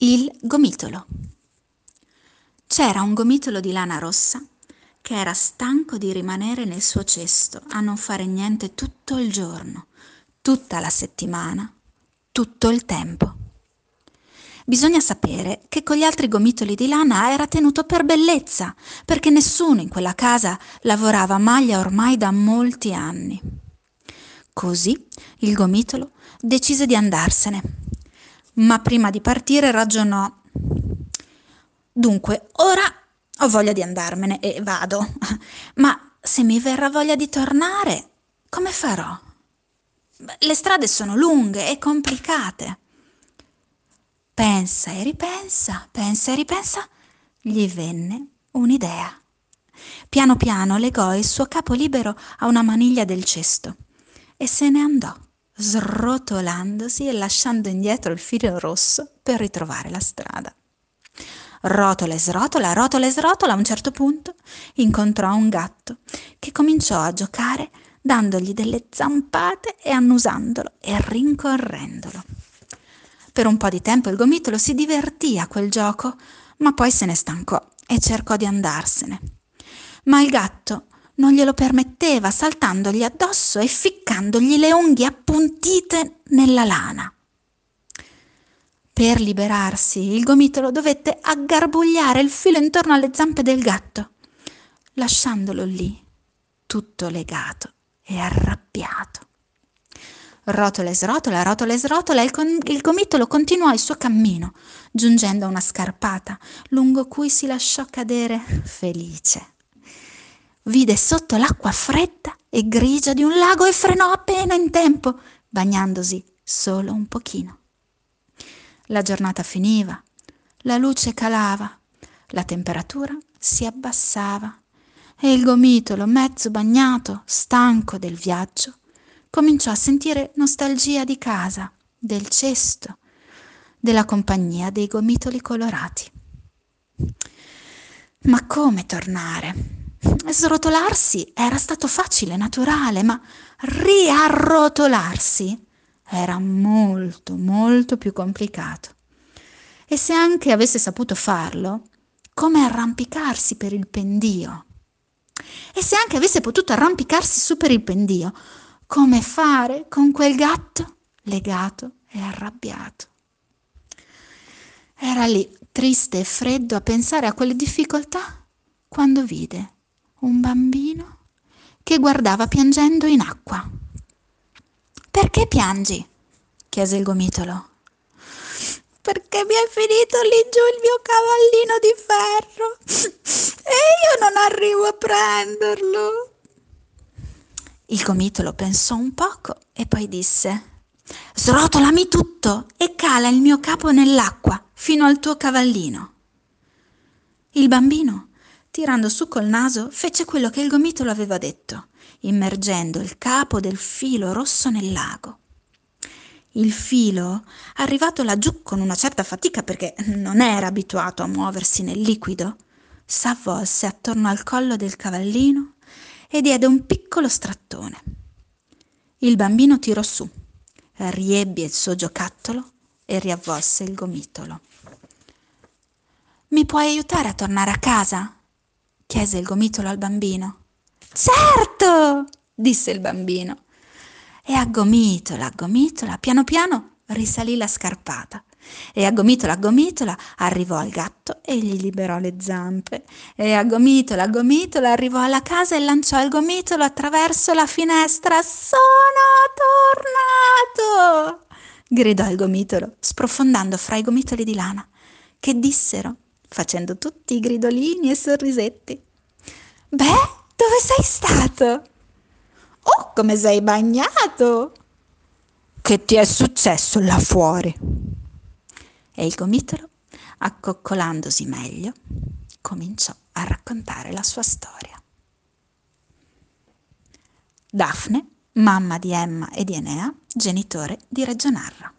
Il gomitolo. C'era un gomitolo di lana rossa che era stanco di rimanere nel suo cesto a non fare niente tutto il giorno, tutta la settimana, tutto il tempo. Bisogna sapere che con gli altri gomitoli di lana era tenuto per bellezza, perché nessuno in quella casa lavorava maglia ormai da molti anni. Così il gomitolo decise di andarsene ma prima di partire ragionò. Dunque, ora ho voglia di andarmene e vado, ma se mi verrà voglia di tornare, come farò? Le strade sono lunghe e complicate. Pensa e ripensa, pensa e ripensa, gli venne un'idea. Piano piano legò il suo capo libero a una maniglia del cesto e se ne andò srotolandosi e lasciando indietro il filo rosso per ritrovare la strada. Rotola e srotola, rotola e srotola, a un certo punto incontrò un gatto che cominciò a giocare dandogli delle zampate e annusandolo e rincorrendolo. Per un po' di tempo il gomitolo si divertì a quel gioco, ma poi se ne stancò e cercò di andarsene. Ma il gatto non glielo permetteva, saltandogli addosso e ficcandogli le unghie appuntite nella lana. Per liberarsi, il gomitolo dovette aggarbugliare il filo intorno alle zampe del gatto, lasciandolo lì, tutto legato e arrabbiato. Rotola e srotola, rotola e srotola, il, con- il gomitolo continuò il suo cammino, giungendo a una scarpata, lungo cui si lasciò cadere felice vide sotto l'acqua fredda e grigia di un lago e frenò appena in tempo, bagnandosi solo un pochino. La giornata finiva, la luce calava, la temperatura si abbassava e il gomitolo, mezzo bagnato, stanco del viaggio, cominciò a sentire nostalgia di casa, del cesto, della compagnia dei gomitoli colorati. Ma come tornare? Srotolarsi era stato facile, naturale, ma riarrotolarsi era molto, molto più complicato. E se anche avesse saputo farlo, come arrampicarsi per il pendio? E se anche avesse potuto arrampicarsi su per il pendio, come fare con quel gatto legato e arrabbiato? Era lì, triste e freddo, a pensare a quelle difficoltà, quando vide un bambino che guardava piangendo in acqua. Perché piangi? chiese il gomitolo. Perché mi è finito lì giù il mio cavallino di ferro e io non arrivo a prenderlo. Il gomitolo pensò un poco e poi disse Srotolami tutto e cala il mio capo nell'acqua fino al tuo cavallino. Il bambino tirando su col naso, fece quello che il gomitolo aveva detto, immergendo il capo del filo rosso nel lago. Il filo, arrivato laggiù con una certa fatica perché non era abituato a muoversi nel liquido, s'avvolse attorno al collo del cavallino e diede un piccolo strattone. Il bambino tirò su, riebbe il suo giocattolo e riavvolse il gomitolo. Mi puoi aiutare a tornare a casa? Chiese il gomitolo al bambino. Certo, disse il bambino. E a gomitola, a gomitola, piano piano risalì la scarpata. E a gomitola, a gomitola arrivò al gatto e gli liberò le zampe. E a gomitola, a gomitola arrivò alla casa e lanciò il gomitolo attraverso la finestra. Sono tornato! gridò il gomitolo, sprofondando fra i gomitoli di lana, che dissero facendo tutti i gridolini e sorrisetti. Beh, dove sei stato? Oh, come sei bagnato! Che ti è successo là fuori? E il gomitolo, accoccolandosi meglio, cominciò a raccontare la sua storia. Daphne, mamma di Emma e di Enea, genitore di Reggio Narra.